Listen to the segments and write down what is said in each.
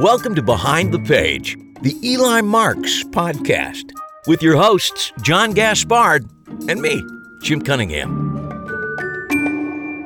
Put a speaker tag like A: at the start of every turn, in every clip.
A: Welcome to Behind the Page, the Eli Marks podcast, with your hosts, John Gaspard and me, Jim Cunningham.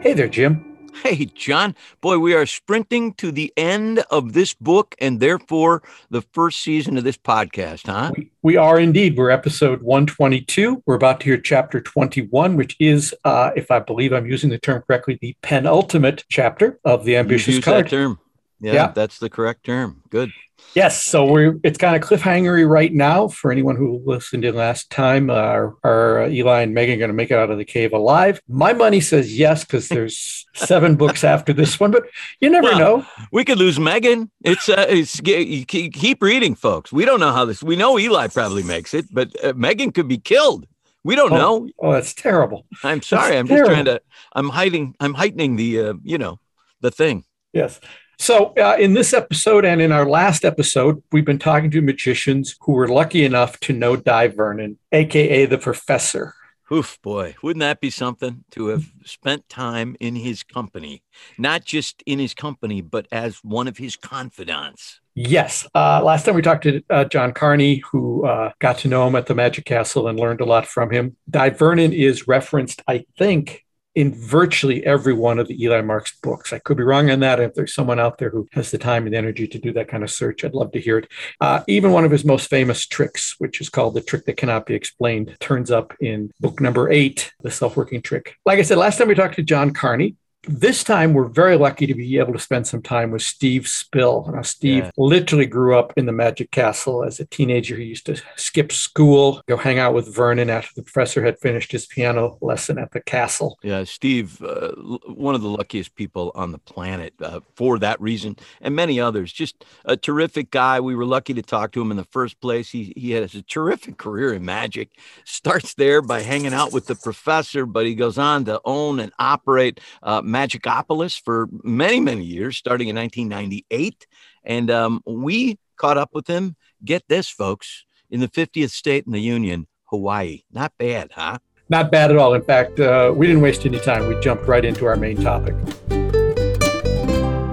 B: Hey there, Jim.
A: Hey, John. Boy, we are sprinting to the end of this book and therefore the first season of this podcast, huh?
B: We, we are indeed. We're episode 122. We're about to hear chapter 21, which is, uh, if I believe I'm using the term correctly, the penultimate chapter of the ambitious
A: use
B: card.
A: that term. Yeah,
B: Yeah.
A: that's the correct term. Good.
B: Yes, so we're it's kind of cliffhangery right now for anyone who listened in last time. Uh, are, are Eli and Megan going to make it out of the cave alive? My money says yes because there's seven books after this one, but you never
A: Well,
B: know.
A: We could lose Megan. It's, uh, it's keep reading, folks. We don't know how this. We know Eli probably makes it, but uh, Megan could be killed. We don't
B: Oh.
A: know.
B: Oh, that's terrible.
A: I'm sorry. I'm just trying to. I'm hiding. I'm heightening the. Uh, you know, the thing.
B: Yes. So, uh, in this episode and in our last episode, we've been talking to magicians who were lucky enough to know Dai Vernon, AKA the professor.
A: Oof, boy, wouldn't that be something to have spent time in his company? Not just in his company, but as one of his confidants.
B: Yes. Uh, last time we talked to uh, John Carney, who uh, got to know him at the Magic Castle and learned a lot from him. Dai Vernon is referenced, I think, in virtually every one of the Eli Marks books. I could be wrong on that. If there's someone out there who has the time and energy to do that kind of search, I'd love to hear it. Uh, even one of his most famous tricks, which is called the trick that cannot be explained, turns up in book number eight, the self working trick. Like I said, last time we talked to John Carney. This time, we're very lucky to be able to spend some time with Steve Spill. Now, Steve
A: Yeah.
B: literally grew up in the Magic Castle as a teenager. He used to skip school, go hang out with Vernon after the professor had finished his piano lesson at the castle.
A: Yeah, Steve, uh, one of the luckiest people on the planet uh, for that reason, and many others. Just a terrific guy. We were lucky to talk to him in the first place. He he has a terrific career in magic. Starts there by hanging out with the professor, but he goes on to own and operate uh, Magicopolis for many many years, starting in 1998. And um, we caught up with him. Get this, folks, in the 50th state in the union, Hawaii. Not bad, huh?
B: Not bad at all. In fact, uh, we didn't waste any time. We jumped right into our main topic.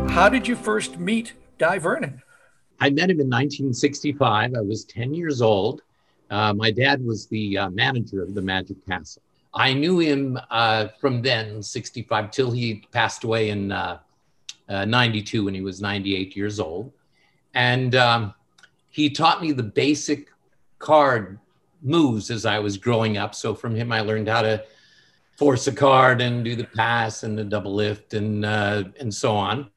B: How did you first meet Dai Vernon?
C: I met him in 1965. I was 10 years old. Uh, my dad was the uh, manager of the Magic Castle. I knew him uh, from then, 65, till he passed away in uh, uh, 92 when he was 98 years old. And um, he taught me the basic card moves as I was growing up. So from him, I learned how to force a card and do the pass and the double lift and uh, and so on.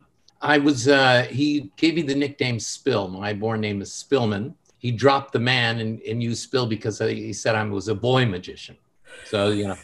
C: I was uh, he gave me the nickname Spill. My born name is Spillman. He dropped the man and, and used Spill because he said I was a boy magician. So you know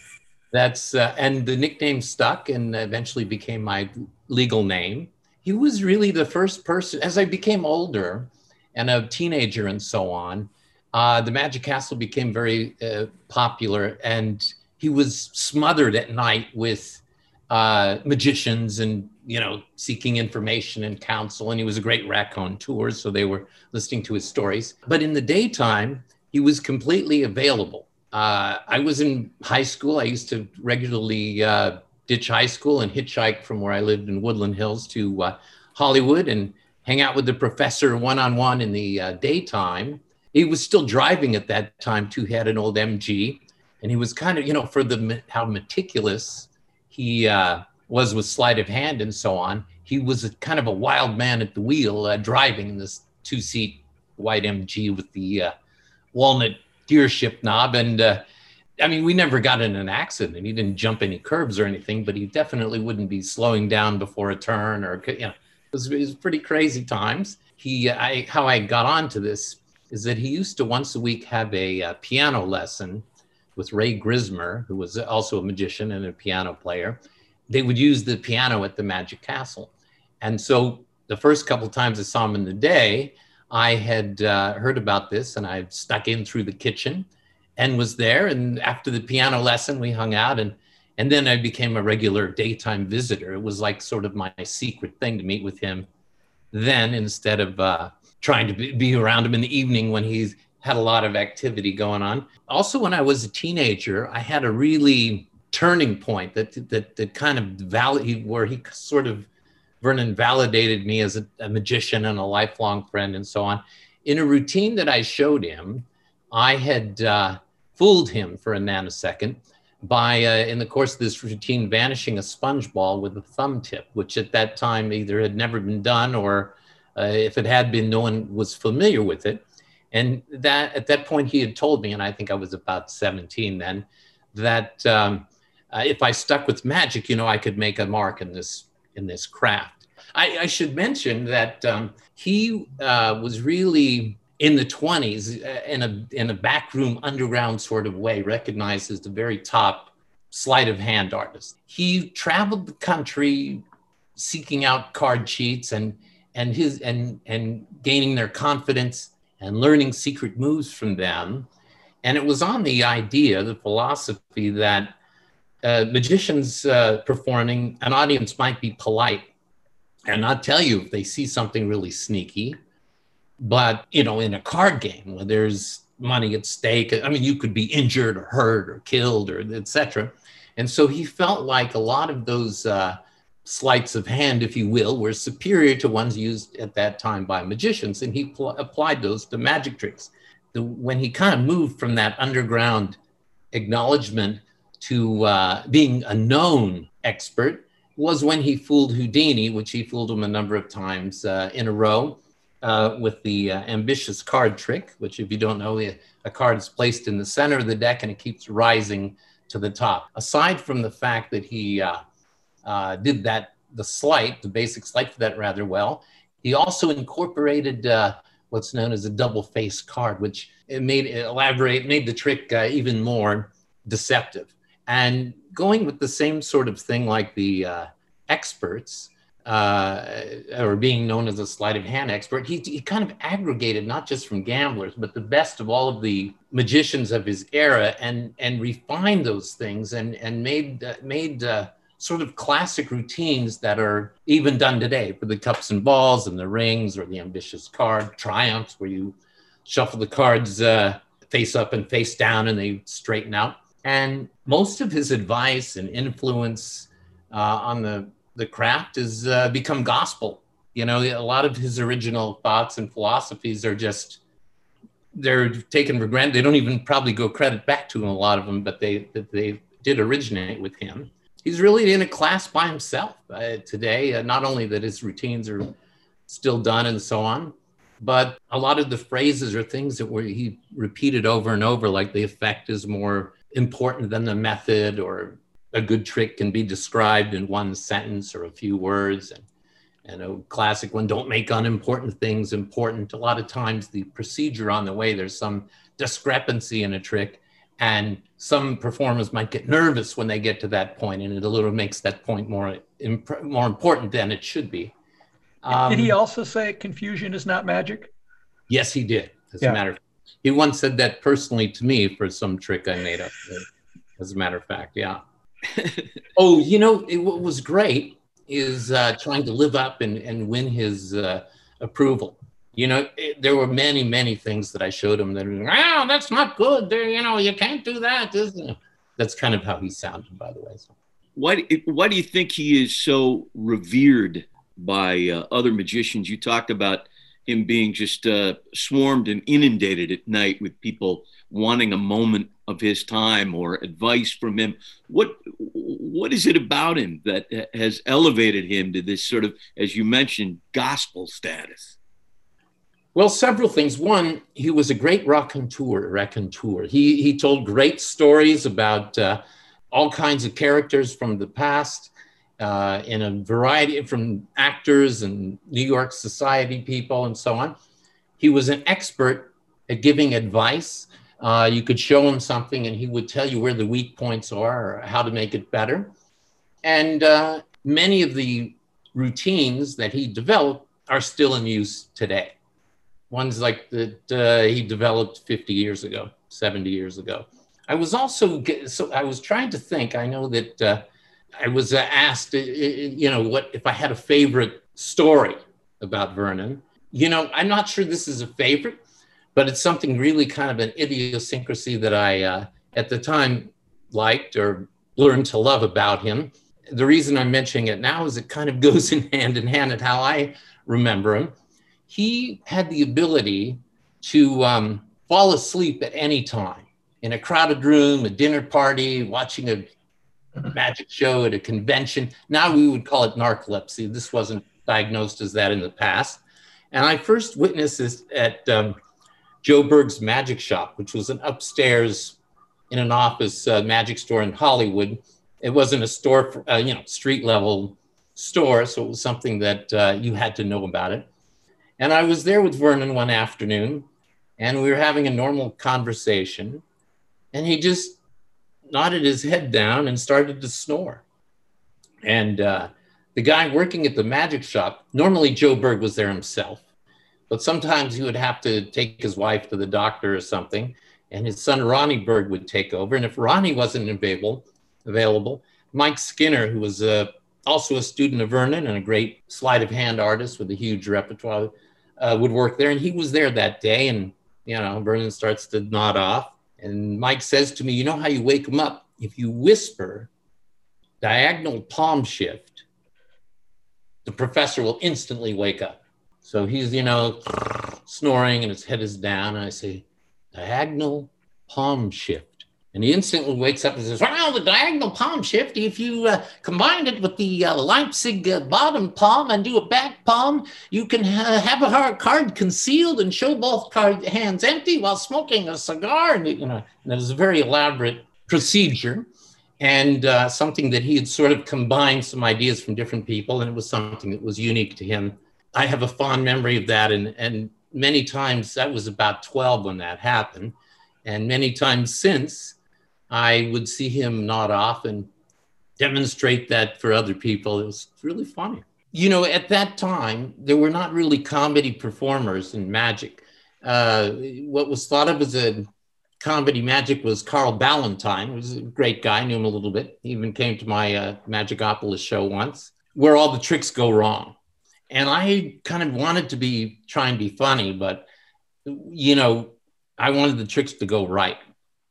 C: that's uh, and the nickname stuck and eventually became my legal name. He was really the first person as I became older and a teenager and so on. Uh, the Magic Castle became very uh, popular, and he was smothered at night with uh, magicians and you know seeking information and counsel. And he was a great raconteur, so they were listening to his stories. But in the daytime, he was completely available. Uh, I was in high school. I used to regularly uh, ditch high school and hitchhike from where I lived in Woodland Hills to uh, Hollywood and hang out with the professor one on one in the uh, daytime. He was still driving at that time too. He had an old MG, and he was kind of, you know, for the how meticulous he uh, was with sleight of hand and so on. He was a kind of a wild man at the wheel, uh, driving this two-seat white MG with the walnut gearship knob. And uh, I mean, we never got in an accident. He didn't jump any curbs or anything, but he definitely wouldn't be slowing down before a turn or, you know, it was, it was pretty crazy times. He, I, how I got onto this is that he used to once a week have a, uh piano lesson with Ray Grismer, who was also a magician and a piano player. They would use the piano at the Magic Castle. And so the first couple times I saw him in the day, I had uh, heard about this and I stuck in through the kitchen and was there. And after the piano lesson, we hung out and and then I became a regular daytime visitor. It was like sort of my secret thing to meet with him then instead of uh, trying to be, be around him in the evening when he's had a lot of activity going on. Also, when I was a teenager, I had a really turning point that that, that kind of valid where he sort of Vernon validated me as a, a magician and a lifelong friend and so on. In a routine that I showed him, I had uh, fooled him for a nanosecond by, uh, in the course of this routine, vanishing a sponge ball with a thumb tip, which at that time either had never been done or uh, if it had been, no one was familiar with it. And that at that point, he had told me, and I think I was about 17 then, that um, uh, if I stuck with magic, you know, I could make a mark in this in this craft. I, I should mention that um, he uh, was really in the 20s uh, in a in a backroom underground sort of way, recognized as the very top sleight of hand artist. He traveled the country seeking out card cheats and and his and and gaining their confidence and learning secret moves from them. And it was on the idea, the philosophy that uh, magicians uh, performing, an audience might be polite and not tell you if they see something really sneaky. But, you know, in a card game where there's money at stake, I mean, you could be injured or hurt or killed or etc. And so he felt like a lot of those uh, sleights of hand, if you will, were superior to ones used at that time by magicians. And he pl- applied those to magic tricks. The, when he kind of moved from that underground acknowledgement to uh, being a known expert was when he fooled Houdini, which he fooled him a number of times uh, in a row uh, with the uh, ambitious card trick, which, if you don't know, a card is placed in the center of the deck and it keeps rising to the top. Aside from the fact that he uh, uh, did that, the sleight, the basic sleight for that rather well, he also incorporated what's known as a double face card, which it made elaborate, made the trick even more deceptive and going with the same sort of thing like the uh, experts uh, or being known as a sleight of hand expert, he, he kind of aggregated not just from gamblers, but the best of all of the magicians of his era and, and refined those things and, and made, uh, made uh, sort of classic routines that are even done today for the cups and balls and the rings or the ambitious card triumphs where you shuffle the cards uh, face up and face down and they straighten out and most of his advice and influence uh, on the, the craft has uh, become gospel. You know, a lot of his original thoughts and philosophies are just, they're taken for granted. They don't even probably go credit back to him, a lot of them, but they, they did originate with him. He's really in a class by himself uh, today. Uh, not only that his routines are still done and so on, but a lot of the phrases or things that were he repeated over and over, like the effect is more important than the method or a good trick can be described in one sentence or a few words. And and a classic one don't make unimportant things important. A lot of times the procedure on the way there's some discrepancy in a trick and some performers might get nervous when they get to that point and it a little makes that point more imp- more important than it should be.
D: Um, did he um, also say confusion is not magic?
C: Yes he did. As yeah. a matter of he once said that personally to me for some trick I made up. As a matter of fact, yeah. oh, you know, it, what was great is uh, trying to live up and, and win his uh, approval. You know, it, there were many, many things that I showed him that, oh, that's not good. There, you know, you can't do that. That's kind of how he sounded, by the way. So.
E: Why, why do you think he is so revered by uh, other magicians? You talked about him being just uh, swarmed and inundated at night with people wanting a moment of his time or advice from him. What what is it about him that has elevated him to this sort of, as you mentioned, gospel status?
C: Well, several things. One, he was a great raconteur. Raconteur. He he told great stories about uh, all kinds of characters from the past uh, in a variety from actors and New York society people and so on. He was an expert at giving advice. Uh, you could show him something and he would tell you where the weak points are or how to make it better. And uh, many of the routines that he developed are still in use today. Ones like that uh, he developed 50 years ago, 70 years ago. I was also, so I was trying to think, I know that uh, I was uh, asked, uh, uh, you know, what if I had a favorite story about Vernon. You know, I'm not sure this is a favorite, but it's something really kind of an idiosyncrasy that I, uh, at the time, liked or learned to love about him. the reason I'm mentioning it now is it kind of goes in hand in hand at how I remember him. He had the ability to um, fall asleep at any time in a crowded room, a dinner party, watching a magic show at a convention. Now we would call it narcolepsy. This wasn't diagnosed as that in the past. And I first witnessed this at um, Joe Berg's Magic Shop, which was an upstairs in an office uh, magic store in Hollywood. It wasn't a store, for, uh, you know, street level store, so it was something that uh, you had to know about it. And I was there with Vernon one afternoon, and we were having a normal conversation, and he just nodded his head down and started to snore. And uh, the guy working at the magic shop, normally Joe Berg was there himself, but sometimes he would have to take his wife to the doctor or something, and his son Ronnie Berg would take over. And if Ronnie wasn't available, available, Mike Skinner, who was uh, also a student of Vernon and a great sleight of hand artist with a huge repertoire, uh, would work there. And he was there that day. And, you know, Vernon starts to nod off. And Mike says to me, You know how you wake him up? If you whisper diagonal palm shift, the professor will instantly wake up. So he's, you know, snoring and his head is down. And I say, diagonal palm shift. And he instantly wakes up and says, Well, the diagonal palm shift, if you uh, combine it with the uh, Leipzig uh, bottom palm and do a back palm, you can ha- have a card concealed and show both card hands empty while smoking a cigar. And, you know, and it was a very elaborate procedure and uh, something that he had sort of combined some ideas from different people. And it was something that was unique to him. I have a fond memory of that. And, and many times that was about 12 when that happened. And many times since, I would see him nod off and demonstrate that for other people. It was really funny. You know, at that time, there were not really comedy performers in magic. Uh, what was thought of as a comedy magic was Carl Ballantine, who was a great guy, knew him a little bit. He even came to my uh, Magicopolis show once, where all the tricks go wrong. And I kind of wanted to be trying to be funny, but you know, I wanted the tricks to go right.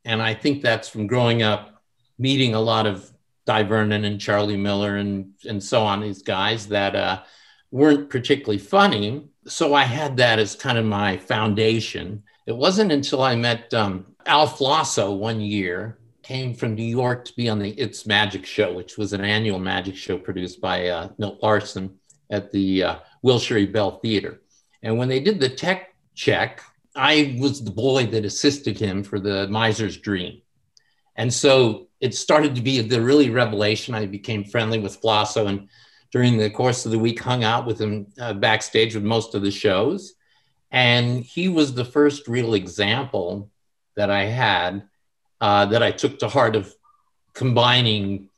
C: And I think that's from growing up, meeting a lot of Dai Vernon and Charlie Miller and, and so on, these guys that uh, weren't particularly funny. So I had that as kind of my foundation. It wasn't until I met um, Al Flosso one year, came from New York to be on the It's Magic Show, which was an annual magic show produced by uh, Milt Larsen at the uh, Wilshire Ebell Theater. And when they did the tech check, I was the boy that assisted him for the miser's dream. And so it started to be the really revelation. I became friendly with Flosso and during the course of the week hung out with him uh, backstage with most of the shows. And he was the first real example that I had uh, that I took to heart of combining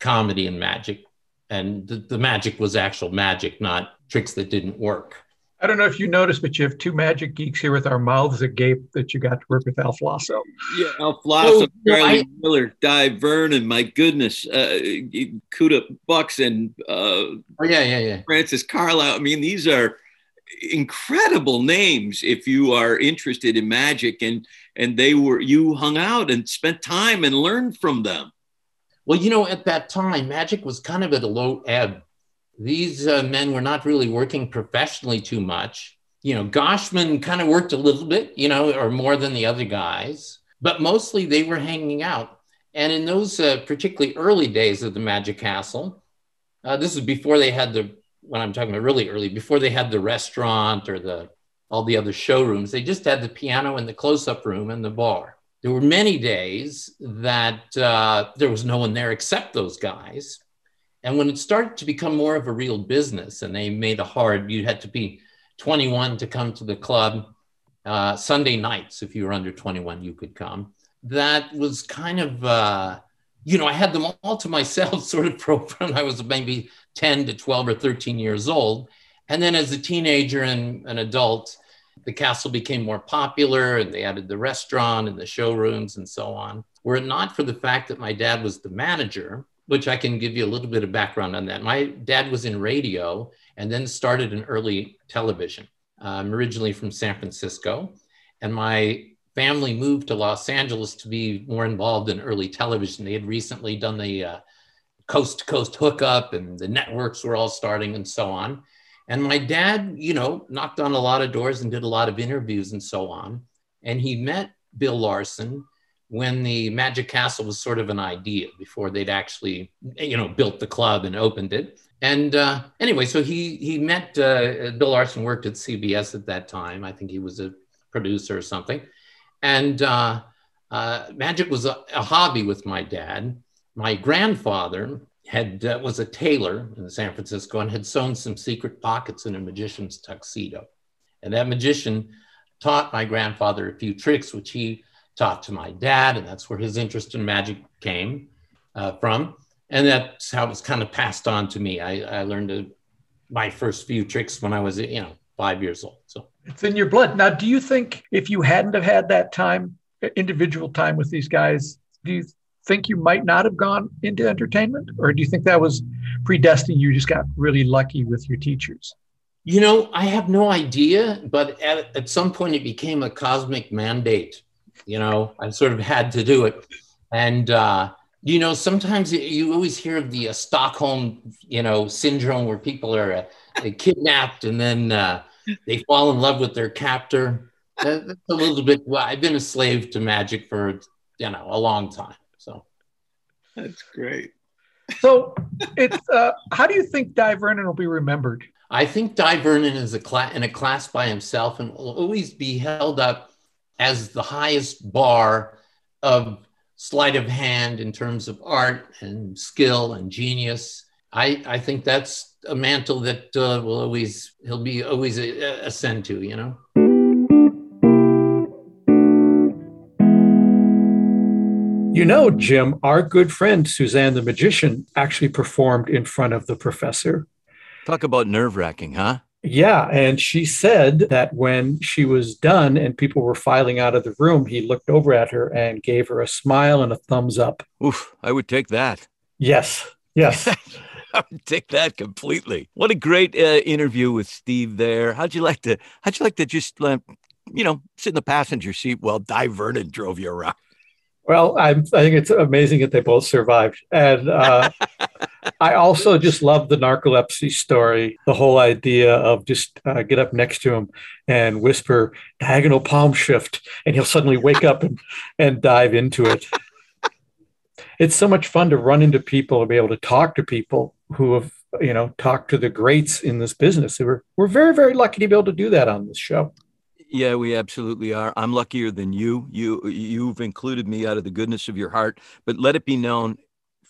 C: comedy and magic. And the, the magic was actual magic, not tricks that didn't work.
D: I don't know if you noticed, but you have two magic geeks here with our mouths agape that you got to work with Al Flosso.
E: Yeah, Al Flosso, oh, Charlie I, Miller, Dai Vernon, my goodness, uh, Kuda Bux, and uh, oh
C: yeah, yeah, yeah,
E: Francis Carlyle. I mean, these are incredible names if you are interested in magic, and and they were you hung out and spent time and learned from them.
C: Well, you know, at that time, magic was kind of at a low ebb these uh, men were not really working professionally too much. You know, Goshman kind of worked a little bit, you know, or more than the other guys, but mostly they were hanging out. And in those uh, particularly early days of the Magic Castle, uh, this is before they had the, when I'm talking about really early, before they had the restaurant or the all the other showrooms, they just had the piano and the close-up room and the bar. There were many days that uh, there was no one there except those guys and when it started to become more of a real business and they made a hard, you had to be 21 to come to the club. Uh, Sunday nights, if you were under 21, you could come. That was kind of, uh, you know, I had them all to myself sort of from I was maybe 10 to 12 or 13 years old. And then as a teenager and an adult, the castle became more popular and they added the restaurant and the showrooms and so on. Were it not for the fact that my dad was the manager, which I can give you a little bit of background on that. My dad was in radio and then started in early television. I'm originally from San Francisco, and my family moved to Los Angeles to be more involved in early television. They had recently done the uh, coast to coast hookup and the networks were all starting and so on. And my dad, you know, knocked on a lot of doors and did a lot of interviews and so on. And he met Bill Larsen when the Magic Castle was sort of an idea before they'd actually, you know, built the club and opened it. And uh, anyway, so he he met uh, Bill Larsen worked at CBS at that time. I think he was a producer or something. And uh, uh, magic was a, a, hobby with my dad. My grandfather had uh, was a tailor in San Francisco and had sewn some secret pockets in a magician's tuxedo. And that magician taught my grandfather a few tricks, which he taught to my dad, and that's where his interest in magic came uh, from. And that's how it was kind of passed on to me. I, I learned a, my first few tricks when I was, you know, five years old. So
F: it's in your blood. Now, do you think if you hadn't have had that time, individual time with these guys, do you think you might not have gone into entertainment, or do you think that was predestined? You just got really lucky with your teachers.
C: You know, I have no idea, but at, at some point it became a cosmic mandate. You know, I sort of had to do it. And, uh, you know, sometimes you always hear of the uh, Stockholm, you know, syndrome where people are uh, kidnapped and then uh, they fall in love with their captor. That's a little bit, well, I've been a slave to magic for, you know, a long time. So
G: that's great.
F: So it's, uh, how do you think Dai Vernon will be remembered?
C: I think Dai Vernon is a class in a class by himself and will always be held up as the highest bar of sleight of hand in terms of art and skill and genius. I, I think that's a mantle that uh, will always he'll be always ascend to. You know.
B: You know, Jim, our good friend Suzanne the magician actually performed in front of the professor
A: Talk about nerve wracking, huh?
B: Yeah. And she said that when she was done and people were filing out of the room, he looked over at her and gave her a smile and a thumbs up.
A: Oof, I would take that.
B: Yes. Yes.
A: I would take that completely. What a great uh, interview with Steve there. How'd you like to, how'd you like to just, uh, you know, sit in the passenger seat while Dai Vernon drove you around?
B: Well, I'm, I think it's amazing that they both survived. And uh, I also just love the narcolepsy story, the whole idea of just uh, get up next to him and whisper diagonal palm shift, and he'll suddenly wake up and, and dive into it. It's so much fun to run into people and be able to talk to people who have, you know, talked to the greats in this business. We're, we're very, very lucky to be able to do that on this show.
A: Yeah, we absolutely are. I'm luckier than you. You you've included me out of the goodness of your heart, but let it be known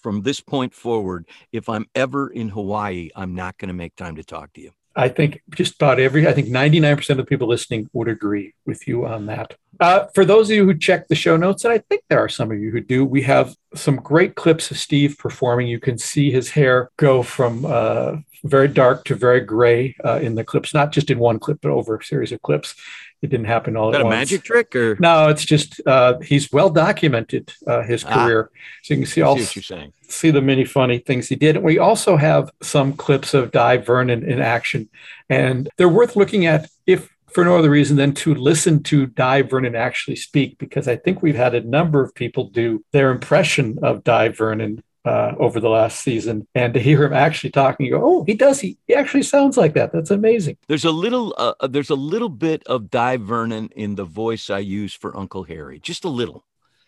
A: from this point forward, if I'm ever in Hawaii, I'm not going to make time to talk to you.
B: I think just about every, I think 99% of the people listening would agree with you on that. Uh, for those of you who check the show notes, and I think there are some of you who do, we have some great clips of Steve performing. You can see his hair go from uh, very dark to very gray uh, in the clips, not just in one clip, but over a series of clips. It didn't happen all
A: Is that
B: at
A: a
B: once.
A: magic trick or
B: No, it's just uh, he's well documented uh, his
A: Ah.
B: career, so you can see all
A: see what you're saying?
B: see the many funny things he did. And we also have some clips of Dai Vernon in action, and they're worth looking at if for no other reason than to listen to Dai Vernon actually speak, because I think we've had a number of people do their impression of Dai Vernon. Uh, over the last season, and to hear him actually talking, you go, "Oh, he does. He, he actually sounds like that. That's amazing."
A: There's a little uh, uh, there's a little bit of Dai Vernon in the voice I use for Uncle Harry. Just a little.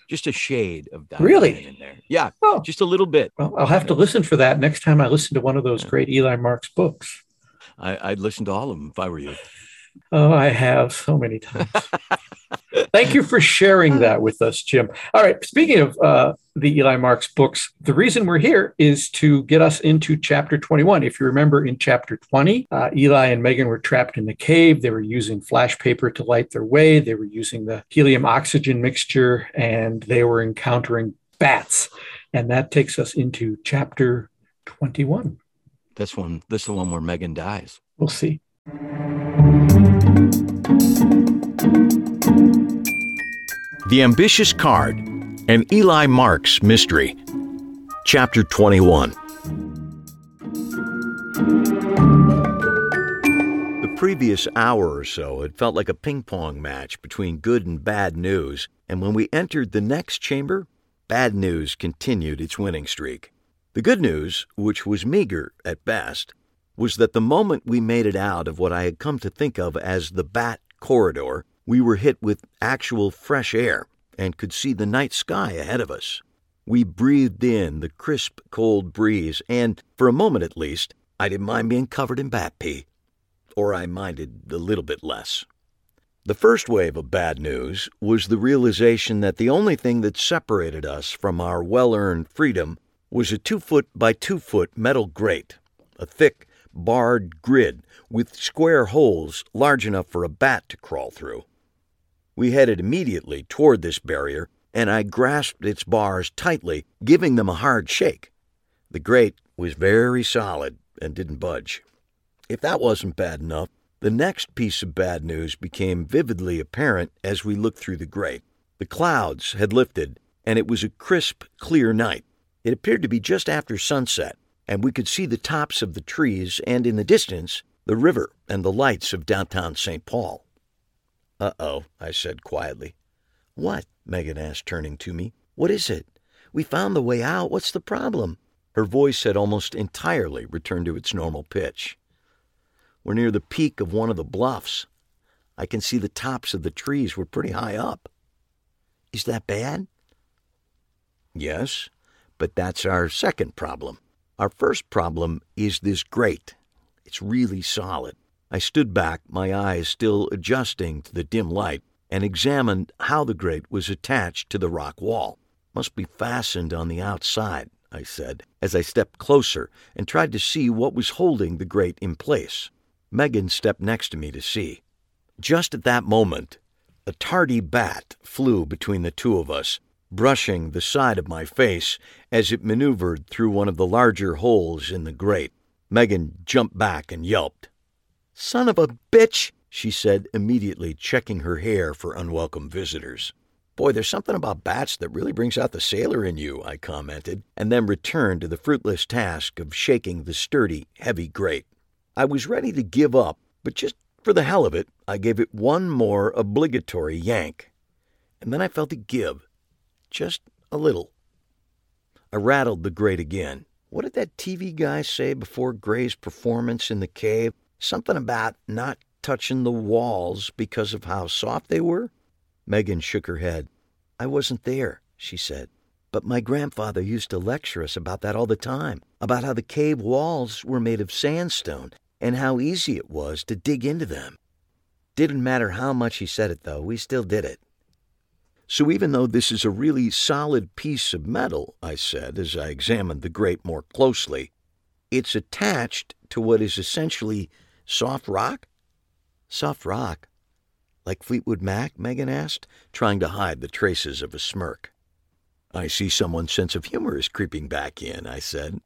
A: Just a shade of Dai
B: Really?
A: Vernon in there. Yeah,
B: Oh,
A: just a little bit.
B: well, I'll have to listen for that next time I listen to one of those great Eli Marks books.
A: I, I'd listen to all of them if I were you.
B: Oh, I have so many times. Thank you for sharing that with us, Jim. All right. Speaking of uh, the Eli Marks books, the reason we're here is to get us into chapter 21. If you remember in chapter 20, uh, Eli and Megan were trapped in the cave. They were using flash paper to light their way, they were using the helium oxygen mixture, and they were encountering bats. And that takes us into chapter 21.
A: This one, this is the one where Megan dies.
B: We'll see.
H: The Ambitious Card, an Eli Marks mystery. Chapter 21.
A: The previous hour or so had felt like a ping pong match between good and bad news, and when we entered the next chamber, bad news continued its winning streak. The good news, which was meager at best, was that the moment we made it out of what I had come to think of as the bat corridor, we were hit with actual fresh air and could see the night sky ahead of us. We breathed in the crisp, cold breeze, and, for a moment at least, I didn't mind being covered in bat pee. Or I minded a little bit less. The first wave of bad news was the realization that the only thing that separated us from our well earned freedom was a two foot by two foot metal grate, a thick, barred grid with square holes large enough for a bat to crawl through. We headed immediately toward this barrier, and I grasped its bars tightly, giving them a hard shake. The grate was very solid and didn't budge. If that wasn't bad enough, the next piece of bad news became vividly apparent as we looked through the grate. The clouds had lifted, and it was a crisp, clear night. It appeared to be just after sunset, and we could see the tops of the trees and, in the distance, the river and the lights of downtown St. Paul. Uh oh, I said quietly. What? Megan asked, turning to me. What is it? We found the way out. What's the problem? Her voice had almost entirely returned to its normal pitch. We're near the peak of one of the bluffs. I can see the tops of the trees. We're pretty high up. Is that bad? Yes, but that's our second problem. Our first problem is this grate. It's really solid. I stood back, my eyes still adjusting to the dim light, and examined how the grate was attached to the rock wall. Must be fastened on the outside, I said, as I stepped closer and tried to see what was holding the grate in place. Megan stepped next to me to see. Just at that moment, a tardy bat flew between the two of us, brushing the side of my face as it maneuvered through one of the larger holes in the grate. Megan jumped back and yelped. Son of a bitch, she said, immediately checking her hair for unwelcome visitors. Boy, there's something about bats that really brings out the sailor in you, I commented, and then returned to the fruitless task of shaking the sturdy, heavy grate. I was ready to give up, but just for the hell of it, I gave it one more obligatory yank. And then I felt it give, just a little. I rattled the grate again. What did that TV guy say before Gray's performance in the cave? Something about not touching the walls because of how soft they were? Megan shook her head. I wasn't there, she said. But my grandfather used to lecture us about that all the time, about how the cave walls were made of sandstone and how easy it was to dig into them. Didn't matter how much he said it, though, we still did it. So even though this is a really solid piece of metal, I said as I examined the grate more closely, it's attached to what is essentially soft rock? Soft rock? Like Fleetwood Mac? Megan asked, trying to hide the traces of a smirk. I see someone's sense of humor is creeping back in, I said.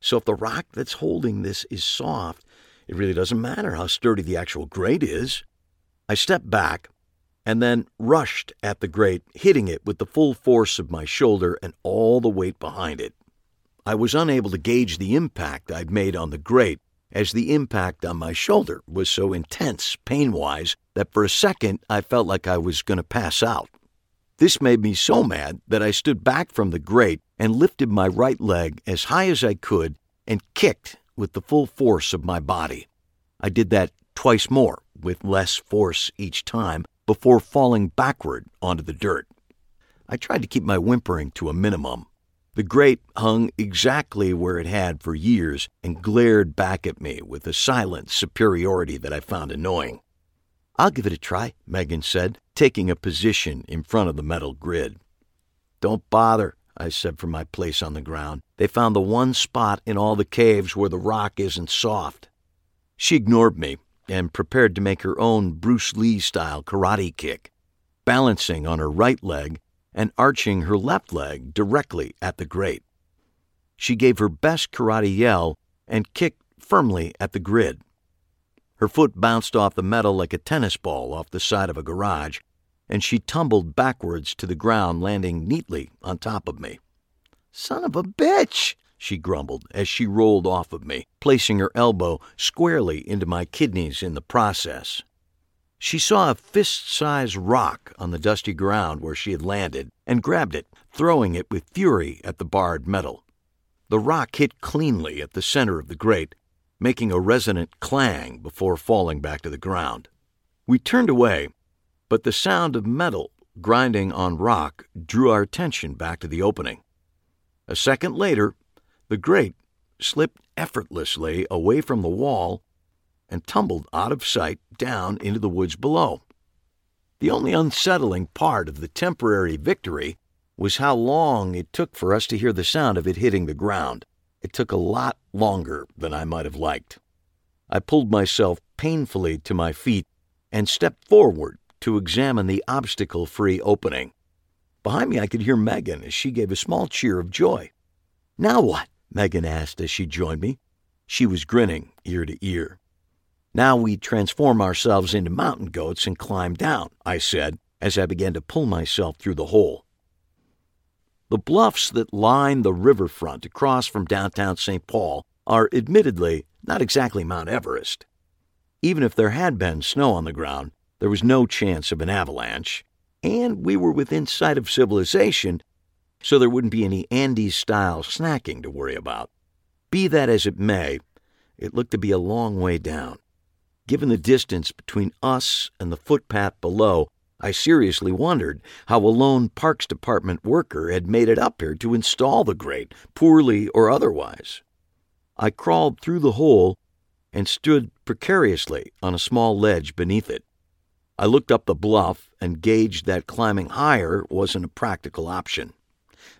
A: So if the rock that's holding this is soft, it really doesn't matter how sturdy the actual grate is. I stepped back and then rushed at the grate, hitting it with the full force of my shoulder and all the weight behind it. I was unable to gauge the impact I'd made on the grate, as the impact on my shoulder was so intense, pain wise, that for a second I felt like I was going to pass out. This made me so mad that I stood back from the grate and lifted my right leg as high as I could and kicked with the full force of my body. I did that twice more, with less force each time, before falling backward onto the dirt. I tried to keep my whimpering to a minimum. The grate hung exactly where it had for years and glared back at me with a silent superiority that I found annoying. I'll give it a try, Megan said, taking a position in front of the metal grid. Don't bother, I said from my place on the ground. They found the one spot in all the caves where the rock isn't soft. She ignored me and prepared to make her own Bruce Lee style karate kick, balancing on her right leg and arching her left leg directly at the grate. She gave her best karate yell and kicked firmly at the grid. Her foot bounced off the metal like a tennis ball off the side of a garage, and she tumbled backwards to the ground, landing neatly on top of me. Son of a bitch! she grumbled as she rolled off of me, placing her elbow squarely into my kidneys in the process. She saw a fist sized rock on the dusty ground where she had landed and grabbed it, throwing it with fury at the barred metal. The rock hit cleanly at the center of the grate, making a resonant clang before falling back to the ground. We turned away, but the sound of metal grinding on rock drew our attention back to the opening. A second later, the grate slipped effortlessly away from the wall and tumbled out of sight down into the woods below. The only unsettling part of the temporary victory was how long it took for us to hear the sound of it hitting the ground. It took a lot longer than I might have liked. I pulled myself painfully to my feet and stepped forward to examine the obstacle free opening. Behind me, I could hear Megan as she gave a small cheer of joy. Now what? Megan asked as she joined me. She was grinning ear to ear. Now we transform ourselves into mountain goats and climb down, I said as I began to pull myself through the hole. The bluffs that line the riverfront across from downtown St. Paul are admittedly not exactly Mount Everest. Even if there had been snow on the ground, there was no chance of an avalanche, and we were within sight of civilization, so there wouldn't be any Andes style snacking to worry about. Be that as it may, it looked to be a long way down. Given the distance between us and the footpath below, I seriously wondered how a lone Parks Department worker had made it up here to install the grate, poorly or otherwise. I crawled through the hole and stood precariously on a small ledge beneath it. I looked up the bluff and gauged that climbing higher wasn't a practical option.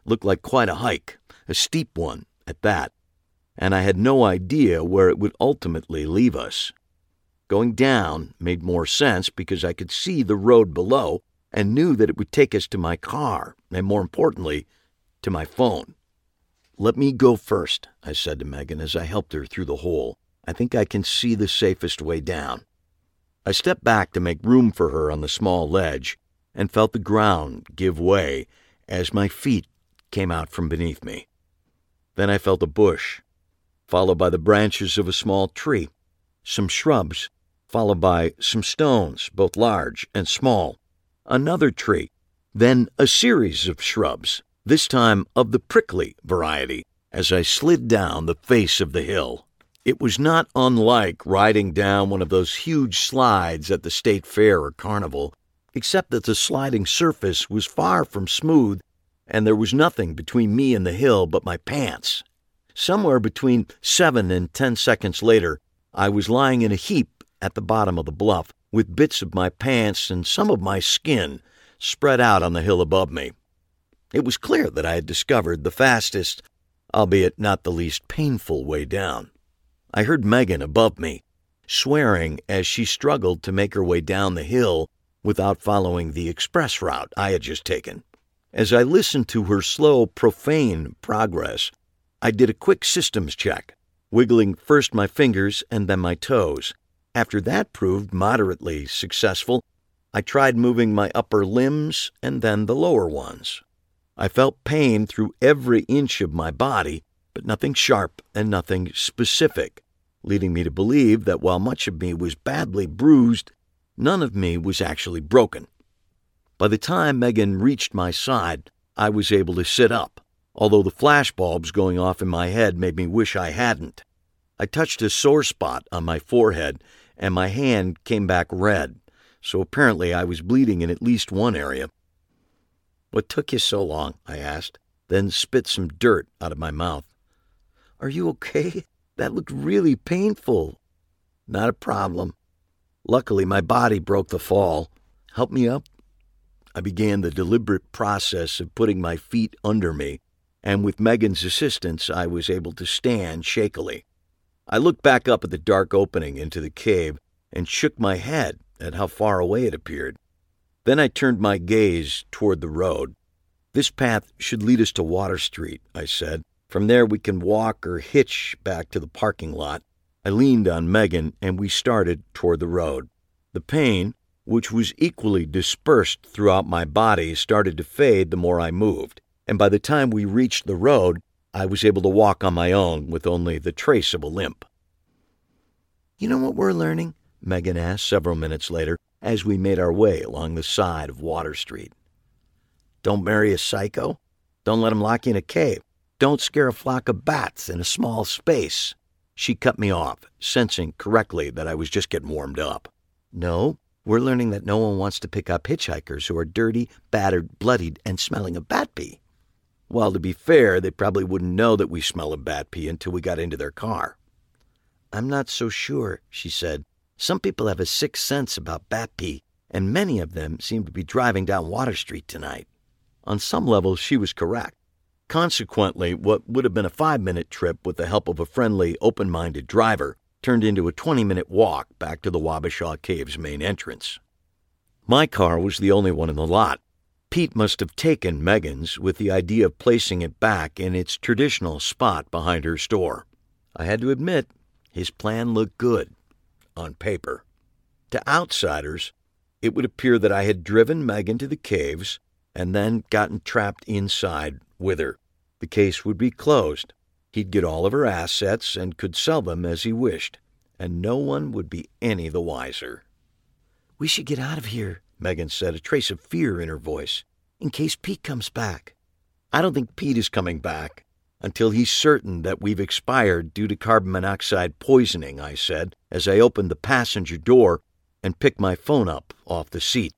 A: Looked like quite a hike, a steep one at that, and I had no idea where it would ultimately leave us. Going down made more sense because I could see the road below and knew that it would take us to my car, and more importantly, to my phone. Let me go first, I said to Megan as I helped her through the hole. I think I can see the safest way down. I stepped back to make room for her on the small ledge and felt the ground give way as my feet came out from beneath me. Then I felt a bush, followed by the branches of a small tree, some shrubs, followed by some stones, both large and small, another tree, then a series of shrubs, this time of the prickly variety, as I slid down the face of the hill. It was not unlike riding down one of those huge slides at the state fair or carnival, except that the sliding surface was far from smooth and there was nothing between me and the hill but my pants. Somewhere between seven and ten seconds later, I was lying in a heap at the bottom of the bluff, with bits of my pants and some of my skin spread out on the hill above me. It was clear that I had discovered the fastest, albeit not the least painful, way down. I heard Megan above me, swearing as she struggled to make her way down the hill without following the express route I had just taken. As I listened to her slow, profane progress, I did a quick systems check, wiggling first my fingers and then my toes. After that proved moderately successful, I tried moving my upper limbs and then the lower ones. I felt pain through every inch of my body, but nothing sharp and nothing specific, leading me to believe that while much of me was badly bruised, none of me was actually broken. By the time Megan reached my side, I was able to sit up, although the flashbulbs going off in my head made me wish I hadn't. I touched a sore spot on my forehead and my hand came back red, so apparently I was bleeding in at least one area. What took you so long? I asked, then spit some dirt out of my mouth. Are you okay? That looked really painful. Not a problem. Luckily, my body broke the fall. Help me up? I began the deliberate process of putting my feet under me, and with Megan's assistance, I was able to stand shakily. I looked back up at the dark opening into the cave and shook my head at how far away it appeared. Then I turned my gaze toward the road. This path should lead us to Water Street, I said. From there we can walk or hitch back to the parking lot. I leaned on Megan and we started toward the road. The pain, which was equally dispersed throughout my body, started to fade the more I moved, and by the time we reached the road, I was able to walk on my own with only the trace of a limp. You know what we're learning? Megan asked several minutes later as we made our way along the side of Water Street. Don't marry a psycho. Don't let him lock you in a cave. don't scare a flock of bats in a small space. She cut me off, sensing correctly that I was just getting warmed up. No, we're learning that no one wants to pick up hitchhikers who are dirty, battered, bloodied, and smelling of bat pee. Well, to be fair, they probably wouldn't know that we smell of bat pee until we got into their car. I'm not so sure, she said. Some people have a sixth sense about bat pee, and many of them seem to be driving down Water Street tonight. On some level, she was correct. Consequently, what would have been a five minute trip with the help of a friendly, open minded driver turned into a 20 minute walk back to the Wabasha Cave's main entrance. My car was the only one in the lot. Pete must have taken Megan's with the idea of placing it back in its traditional spot behind her store. I had to admit, his plan looked good on paper. To outsiders, it would appear that I had driven Megan to the caves and then gotten trapped inside with her. The case would be closed. He'd get all of her assets and could sell them as he wished, and no one would be any the wiser. We should get out of here, Megan said, a trace of fear in her voice, in case Pete comes back. I don't think Pete is coming back until he's certain that we've expired due to carbon monoxide poisoning, I said, as I opened the passenger door and picked my phone up off the seat.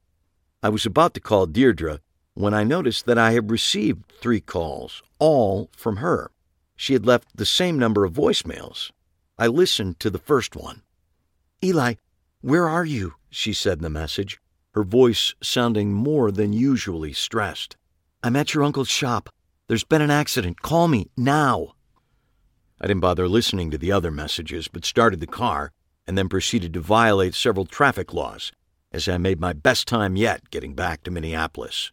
A: I was about to call Deirdre when I noticed that I had received three calls, all from her. She had left the same number of voicemails. I listened to the first one. Eli, where are you? she said in the message, her voice sounding more than usually stressed. I'm at your uncle's shop. There's been an accident. Call me now. I didn't bother listening to the other messages, but started the car and then proceeded to violate several traffic laws as I made my best time yet getting back to Minneapolis.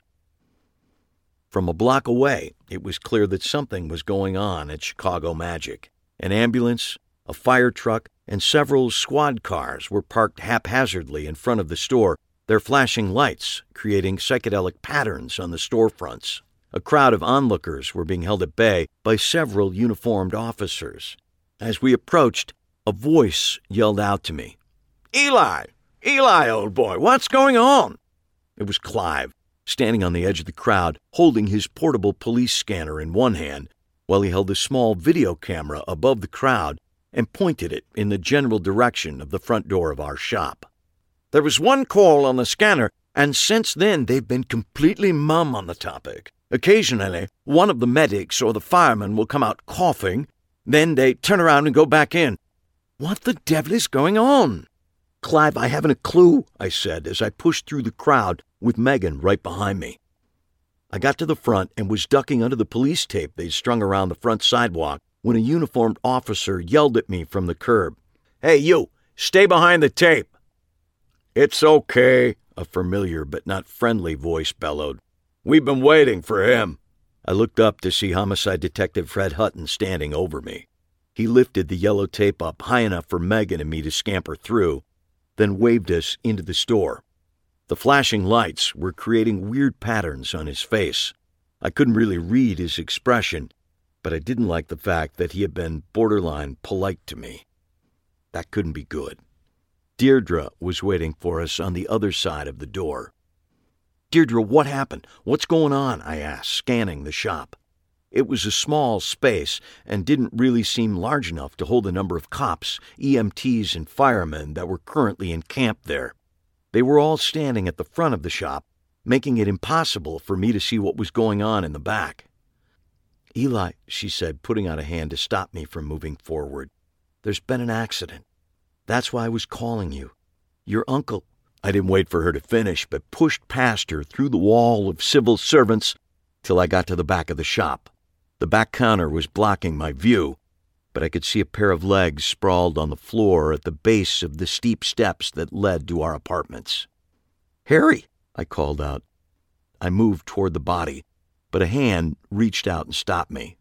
A: From a block away, it was clear that something was going on at Chicago Magic. An ambulance, a fire truck, and several squad cars were parked haphazardly in front of the store, their flashing lights creating psychedelic patterns on the storefronts. A crowd of onlookers were being held at bay by several uniformed officers. As we approached, a voice yelled out to me Eli! Eli, old boy, what's going on? It was Clive, standing on the edge of the crowd, holding his portable police scanner in one hand, while he held a small video camera above the crowd and pointed it in the general direction of the front door of our shop. There was one call on the scanner, and since then they've been completely mum on the topic. Occasionally, one of the medics or the firemen will come out coughing, then they turn around and go back in. What the devil is going on? Clive, I haven't a clue, I said as I pushed through the crowd with Megan right behind me. I got to the front and was ducking under the police tape they'd strung around the front sidewalk when a uniformed officer yelled at me from the curb. Hey, you, stay behind the tape. It's okay, a familiar but not friendly voice bellowed. We've been waiting for him. I looked up to see Homicide Detective Fred Hutton standing over me. He lifted the yellow tape up high enough for Megan and me to scamper through, then waved us into the store. The flashing lights were creating weird patterns on his face. I couldn't really read his expression, but I didn't like the fact that he had been borderline polite to me. That couldn't be good. Deirdre was waiting for us on the other side of the door. Deirdre, what happened? What's going on? I asked, scanning the shop. It was a small space and didn't really seem large enough to hold the number of cops, EMTs, and firemen that were currently encamped there. They were all standing at the front of the shop, making it impossible for me to see what was going on in the back. Eli, she said, putting out a hand to stop me from moving forward, there's been an accident. That's why I was calling you. Your uncle. I didn't wait for her to finish, but pushed past her through the wall of civil servants till I got to the back of the shop. The back counter was blocking my view, but I could see a pair of legs sprawled on the floor at the base of the steep steps that led to our apartments. Harry, I called out. I moved toward the body, but a hand reached out and stopped me.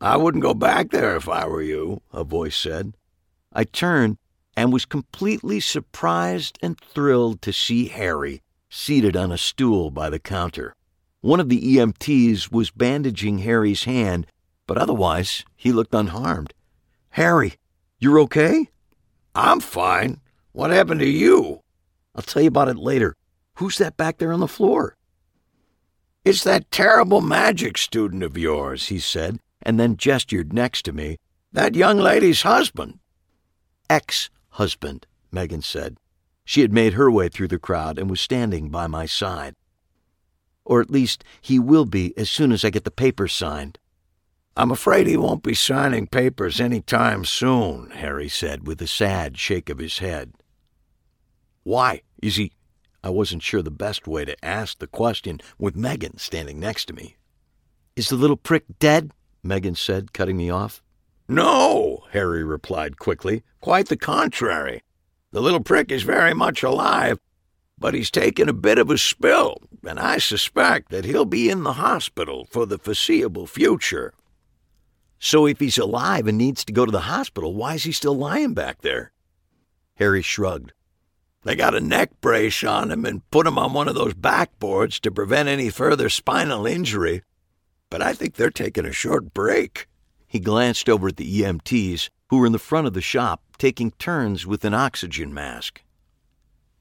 A: I wouldn't go back there if I were you, a voice said. I turned and was completely surprised and thrilled to see Harry seated on a stool by the counter. One of the EMTs was bandaging Harry's hand, but otherwise he looked unharmed. Harry, you're okay? I'm fine. What happened to you? I'll tell you about it later. Who's that back there on the floor? It's that terrible magic student of yours, he said, and then gestured next to me. That young lady's husband. Ex husband, Megan said. She had made her way through the crowd and was standing by my side. Or at least he will be as soon as I get the papers signed. I'm afraid he won't be signing papers any time soon, Harry said with a sad shake of his head. Why? Is he. I wasn't sure the best way to ask the question with Megan standing next to me. Is the little prick dead? Megan said, cutting me off. No, Harry replied quickly. Quite the contrary. The little prick is very much alive, but he's taken a bit of a spill, and I suspect that he'll be in the hospital for the foreseeable future. So if he's alive and needs to go to the hospital, why is he still lying back there? Harry shrugged. They got a neck brace on him and put him on one of those backboards to prevent any further spinal injury. But I think they're taking a short break. He glanced over at the EMTs, who were in the front of the shop, taking turns with an oxygen mask.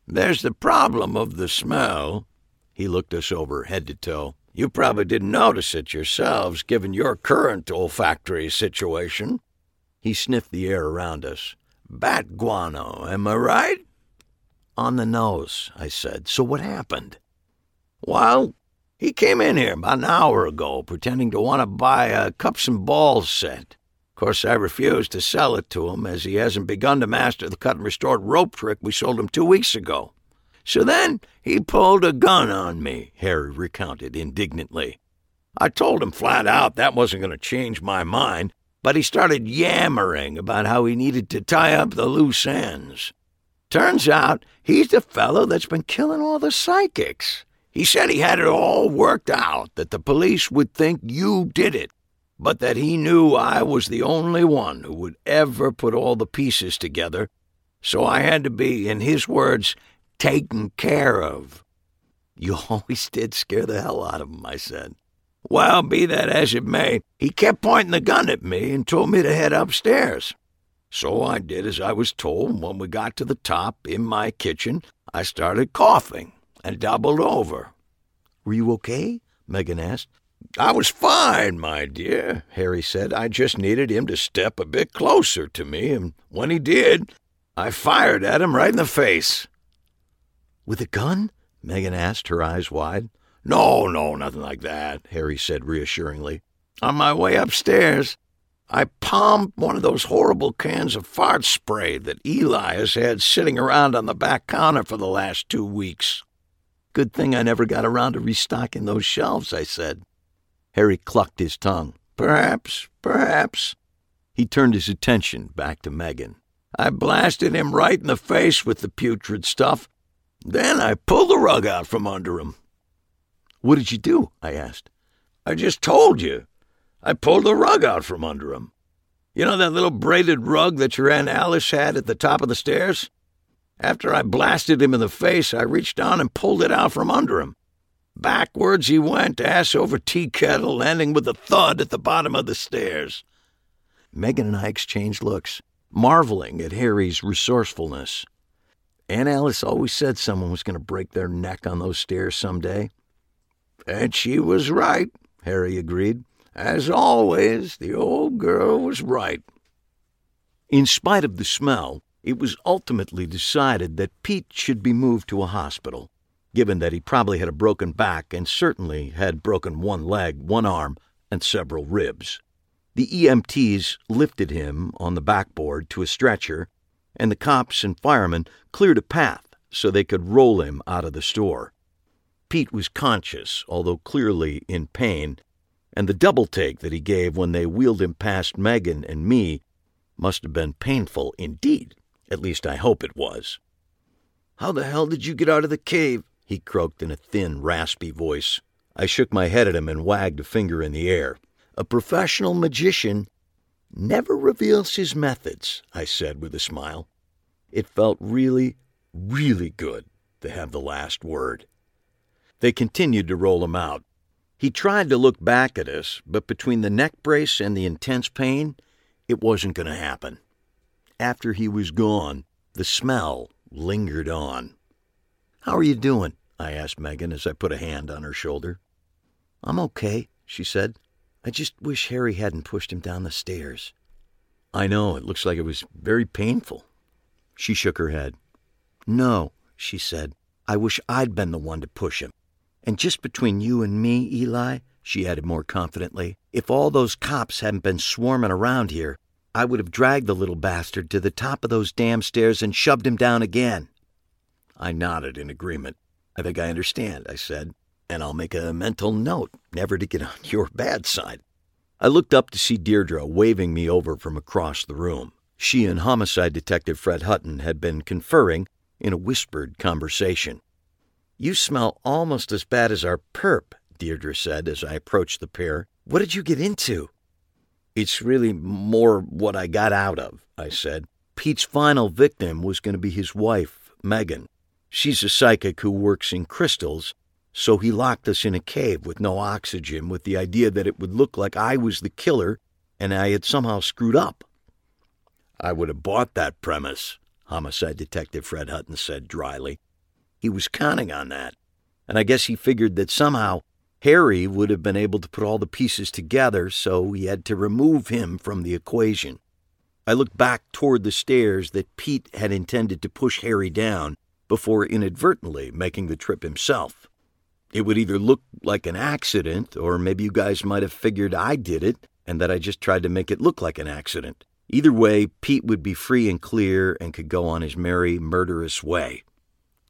A: There's the problem of the smell. He looked us over head to toe. You probably didn't notice it yourselves, given your current olfactory situation. He sniffed the air around us. Bat guano, am I right? On the nose, I said. So what happened? Well, he came in here about an hour ago, pretending to want to buy a cups and balls set. Of course, I refused to sell it to him, as he hasn't begun to master the cut and restored rope trick we sold him two weeks ago. So then he pulled a gun on me, Harry recounted indignantly. I told him flat out that wasn't going to change my mind, but he started yammering about how he needed to tie up the loose ends. Turns out he's the fellow that's been killing all the psychics. He said he had it all worked out, that the police would think you did it, but that he knew I was the only one who would ever put all the pieces together, so I had to be, in his words, taken care of. You always did scare the hell out of him, I said. Well, be that as it may, he kept pointing the gun at me and told me to head upstairs. So I did as I was told, and when we got to the top, in my kitchen, I started coughing and doubled over. Were you okay? Megan asked. I was fine, my dear, Harry said. I just needed him to step a bit closer to me, and when he did, I fired at him right in the face. With a gun? Megan asked, her eyes wide. No, no, nothing like that, Harry said reassuringly. On my way upstairs, I palmed one of those horrible cans of fart spray that Eli has had sitting around on the back counter for the last two weeks. Good thing I never got around to restocking those shelves, I said. Harry clucked his tongue. Perhaps, perhaps. He turned his attention back to Megan. I blasted him right in the face with the putrid stuff. Then I pulled the rug out from under him. What did you do? I asked. I just told you. I pulled the rug out from under him. You know that little braided rug that your Aunt Alice had at the top of the stairs? After I blasted him in the face, I reached down and pulled it out from under him. Backwards he went, ass over tea kettle, landing with a thud at the bottom of the stairs. Megan and I exchanged looks, marveling at Harry's resourcefulness. Aunt Alice always said someone was going to break their neck on those stairs some day. And she was right, Harry agreed. As always, the old girl was right. In spite of the smell, it was ultimately decided that Pete should be moved to a hospital, given that he probably had a broken back and certainly had broken one leg, one arm, and several ribs. The EMTs lifted him on the backboard to a stretcher, and the cops and firemen cleared a path so they could roll him out of the store. Pete was conscious, although clearly in pain, and the double take that he gave when they wheeled him past Megan and me must have been painful indeed. At least I hope it was. How the hell did you get out of the cave? he croaked in a thin, raspy voice. I shook my head at him and wagged a finger in the air. A professional magician never reveals his methods, I said with a smile. It felt really, really good to have the last word. They continued to roll him out. He tried to look back at us, but between the neck brace and the intense pain, it wasn't going to happen. After he was gone, the smell lingered on. How are you doing? I asked Megan as I put a hand on her shoulder. I'm okay, she said. I just wish Harry hadn't pushed him down the stairs. I know, it looks like it was very painful. She shook her head. No, she said. I wish I'd been the one to push him. And just between you and me, Eli, she added more confidently, if all those cops hadn't been swarming around here, I would have dragged the little bastard to the top of those damn stairs and shoved him down again. I nodded in agreement. I think I understand, I said, and I'll make a mental note never to get on your bad side. I looked up to see Deirdre waving me over from across the room. She and Homicide Detective Fred Hutton had been conferring in a whispered conversation. You smell almost as bad as our perp, Deirdre said as I approached the pair. What did you get into? It's really more what I got out of, I said. Pete's final victim was going to be his wife, Megan. She's a psychic who works in crystals, so he locked us in a cave with no oxygen with the idea that it would look like I was the killer and I had somehow screwed up. I would have bought that premise, Homicide Detective Fred Hutton said dryly. He was counting on that, and I guess he figured that somehow Harry would have been able to put all the pieces together, so he had to remove him from the equation. I looked back toward the stairs that Pete had intended to push Harry down before inadvertently making the trip himself. It would either look like an accident, or maybe you guys might have figured I did it and that I just tried to make it look like an accident. Either way, Pete would be free and clear and could go on his merry, murderous way.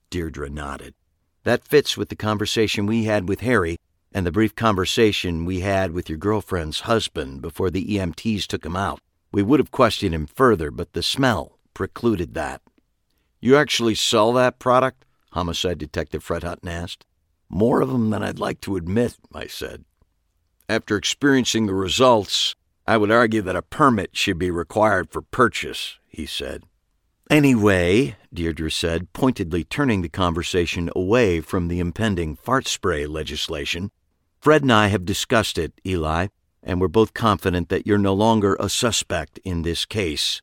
A: Deirdre nodded. That fits with the conversation we had with Harry and the brief conversation we had with your girlfriend's husband before the EMTs took him out. We would have questioned him further, but the smell precluded that. You actually sell that product? Homicide Detective Fred Hutton asked. More of them than I'd like to admit, I said. After experiencing the results, I would argue that a permit should be required for purchase, he said. Anyway, Deirdre said, pointedly turning the conversation away from the impending fart spray legislation, Fred and I have discussed it, Eli, and we're both confident that you're no longer a suspect in this case.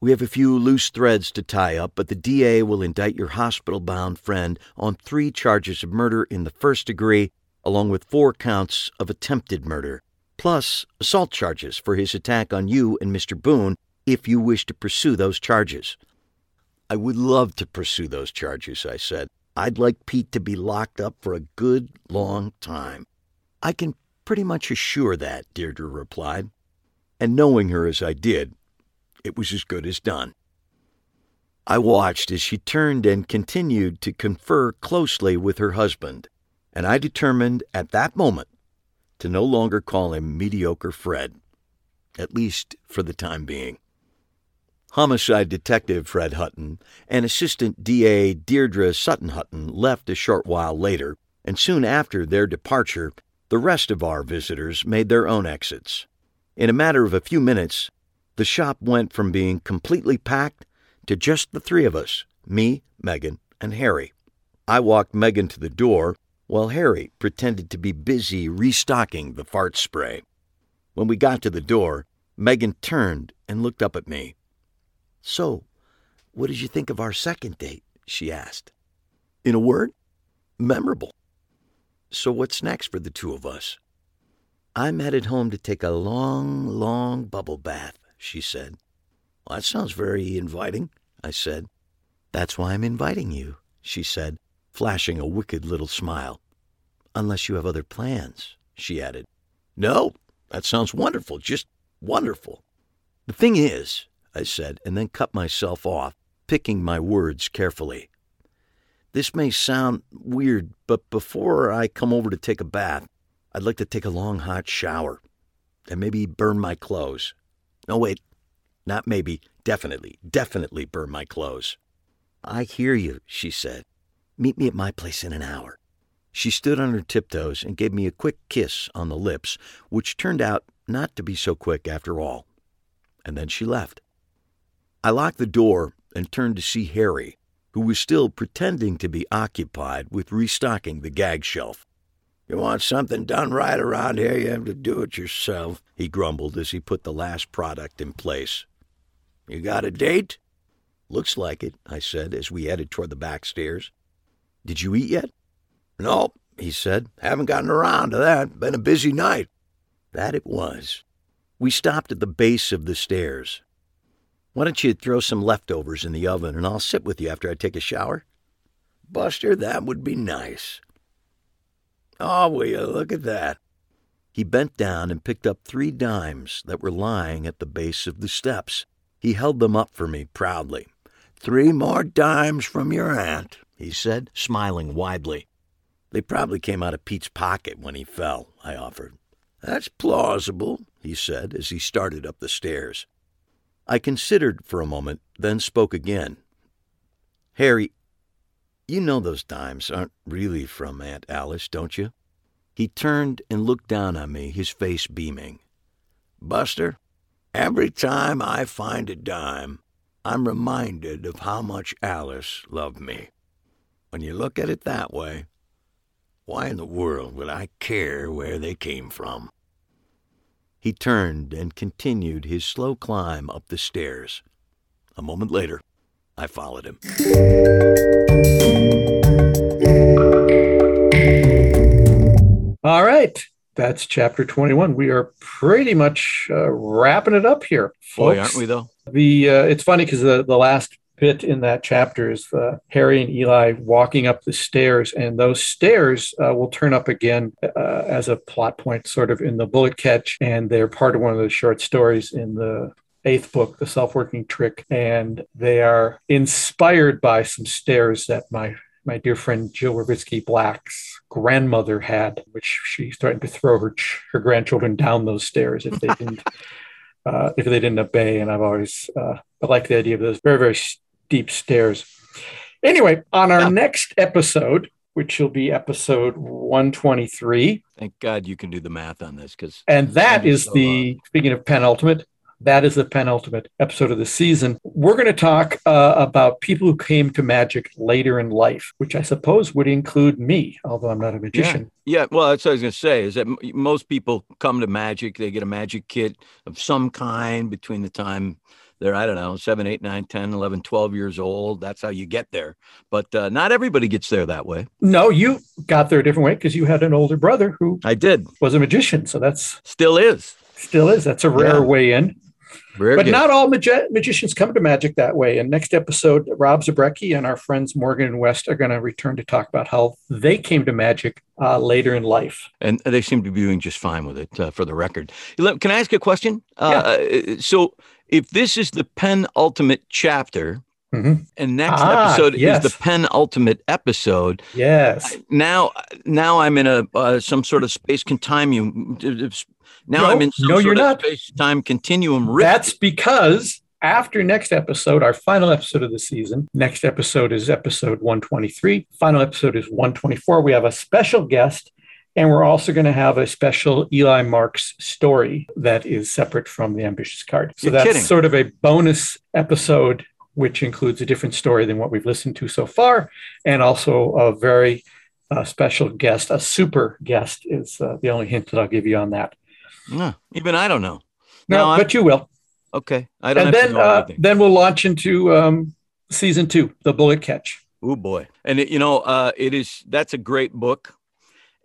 A: We have a few loose threads to tie up, but the DA will indict your hospital bound friend on three charges of murder in the first degree, along with four counts of attempted murder, plus assault charges for his attack on you and Mr. Boone if you wish to pursue those charges. I would love to pursue those charges, I said. I'd like Pete to be locked up for a good long time. I can pretty much assure that, Deirdre replied. And knowing her as I did, it was as good as done. I watched as she turned and continued to confer closely with her husband, and I determined at that moment to no longer call him Mediocre Fred, at least for the time being. Homicide Detective Fred Hutton and Assistant DA Deirdre Sutton Hutton left a short while later, and soon after their departure, the rest of our visitors made their own exits. In a matter of a few minutes, the shop went from being completely packed to just the three of us me, Megan, and Harry. I walked Megan to the door while Harry pretended to be busy restocking the fart spray. When we got to the door, Megan turned and looked up at me. So, what did you think of our second date? she asked. In a word, memorable. So, what's next for the two of us? I'm headed home to take a long, long bubble bath she said. Well, that sounds very inviting, I said. That's why I'm inviting you, she said, flashing a wicked little smile. Unless you have other plans, she added. No, that sounds wonderful, just wonderful. The thing is, I said, and then cut myself off, picking my words carefully. This may sound weird, but before I come over to take a bath, I'd like to take a long hot shower and maybe burn my clothes. No, wait, not maybe, definitely, definitely burn my clothes. I hear you, she said. Meet me at my place in an hour. She stood on her tiptoes and gave me a quick kiss on the lips, which turned out not to be so quick after all. And then she left. I locked the door and turned to see Harry, who was still pretending to be occupied with restocking the gag shelf. You want something done right around here, you have to do it yourself, he grumbled as he put the last product in place. You got a date? Looks like it, I said as we headed toward the back stairs. Did you eat yet? No, he said. Haven't gotten around to that. Been a busy night. That it was. We stopped at the base of the stairs. Why don't you throw some leftovers in the oven and I'll sit with you after I take a shower? Buster, that would be nice. Oh, will you look at that? He bent down and picked up three dimes that were lying at the base of the steps. He held them up for me proudly. Three more dimes from your aunt, he said, smiling widely. They probably came out of Pete's pocket when he fell, I offered. That's plausible, he said as he started up the stairs. I considered for a moment, then spoke again. Harry, you know those dimes aren't really from Aunt Alice, don't you? He turned and looked down on me, his face beaming. Buster, every time I find a dime, I'm reminded of how much Alice loved me. When you look at it that way, why in the world would I care where they came from? He turned and continued his slow climb up the stairs. A moment later, I followed him.
B: All right. That's chapter 21. We are pretty much uh, wrapping it up here.
I: Boy, aren't we though?
B: The uh, it's funny because the, the last bit in that chapter is uh, Harry and Eli walking up the stairs, and those stairs uh, will turn up again uh, as a plot point, sort of in the bullet catch, and they're part of one of the short stories in the eighth book, The Self Working Trick, and they are inspired by some stairs that my my dear friend Jill Revitsky Black's grandmother had, which she started to throw her her grandchildren down those stairs if they didn't. Uh, if they didn't obey, and I've always uh, I like the idea of those very very steep stairs. Anyway, on our yeah. next episode, which will be episode 123.
I: Thank God you can do the math on this because
B: and that is so the long. speaking of penultimate, that is the penultimate episode of the season. We're going to talk uh, about people who came to magic later in life, which I suppose would include me, although I'm not a magician.
I: Yeah, yeah. well, that's what I was going to say is that m- most people come to magic, they get a magic kit of some kind between the time they're i don't know 7 8 9 10 11 12 years old that's how you get there but uh, not everybody gets there that way
B: no you got there a different way because you had an older brother who
I: i did
B: was a magician so that's
I: still is
B: still is that's a rare yeah. way in
I: very
B: but
I: good.
B: not all magi- magicians come to magic that way. And next episode, Rob Zabrecky and our friends Morgan and West are going to return to talk about how they came to magic uh, later in life.
I: And they seem to be doing just fine with it, uh, for the record. Can I ask a question? Uh, yeah. Uh, so, if this is the penultimate chapter, Mm-hmm. And next ah, episode yes. is the penultimate episode.
B: Yes.
I: Now, now I'm in a uh, some sort of space continuum, now no, I'm in some no, you're not. space-time continuum.
B: Rift. That's because after next episode, our final episode of the season, next episode is episode 123. Final episode is 124. We have a special guest, and we're also going to have a special Eli Marks story that is separate from the ambitious card. So
I: you're
B: that's
I: kidding.
B: sort of a bonus episode, which includes a different story than what we've listened to so far, and also a very uh, special guest, a super guest is uh, the only hint that I'll give you on that.
I: No, even I don't know.
B: No, but you will.
I: Okay, I don't.
B: And then, uh, then we'll launch into um, season two, the Bullet Catch.
I: Oh boy, and it, you know, uh, it is that's a great book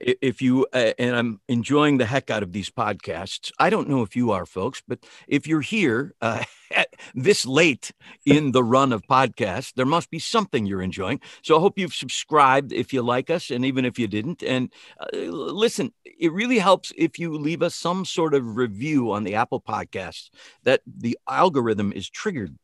I: if you uh, and I'm enjoying the heck out of these podcasts. I don't know if you are, folks, but if you're here uh, this late in the run of podcasts, there must be something you're enjoying. So I hope you've subscribed if you like us, and even if you didn't. And uh, listen, it really helps if you leave us some sort of review on the Apple Podcasts. That the algorithm is triggered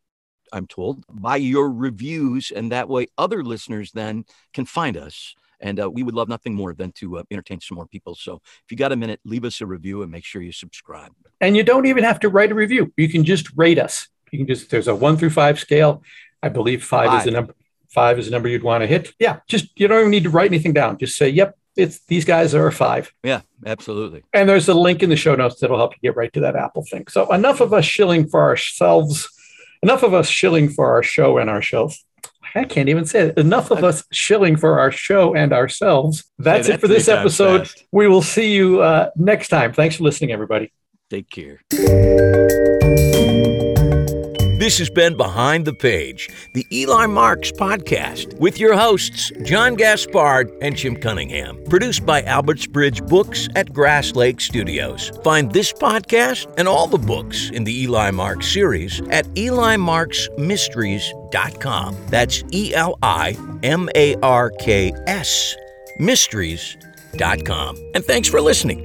I: I'm told, by your reviews. And that way other listeners then can find us. And uh, we would love nothing more than to uh, entertain some more people. So if you got a minute, leave us a review and make sure you subscribe.
B: And you don't even have to write a review. You can just rate us. You can just, there's a one through five scale. I believe five, five. is the number. Five is the number you'd want to hit. Yeah, just you don't even need to write anything down. Just say, "Yep, it's these guys are a five.
I: Yeah, absolutely.
B: And there's a link in the show notes that'll help you get right to that Apple thing. So enough of us shilling for ourselves, enough of us shilling for our show and our shows. I can't even say it. Enough of us shilling for our show and ourselves. That's it for this episode. Fast. We will see you uh, next time. Thanks for listening, everybody.
I: Take care.
A: This has been Behind the Page, the Eli Marks podcast, with your hosts, John Gaspard and Jim Cunningham. Produced by Albertsbridge Books at Grass Lake Studios. Find this podcast and all the books in the Eli Marks series at elimarksmysteries.com. That's E L I M A R K S mysteries.com. And thanks for listening.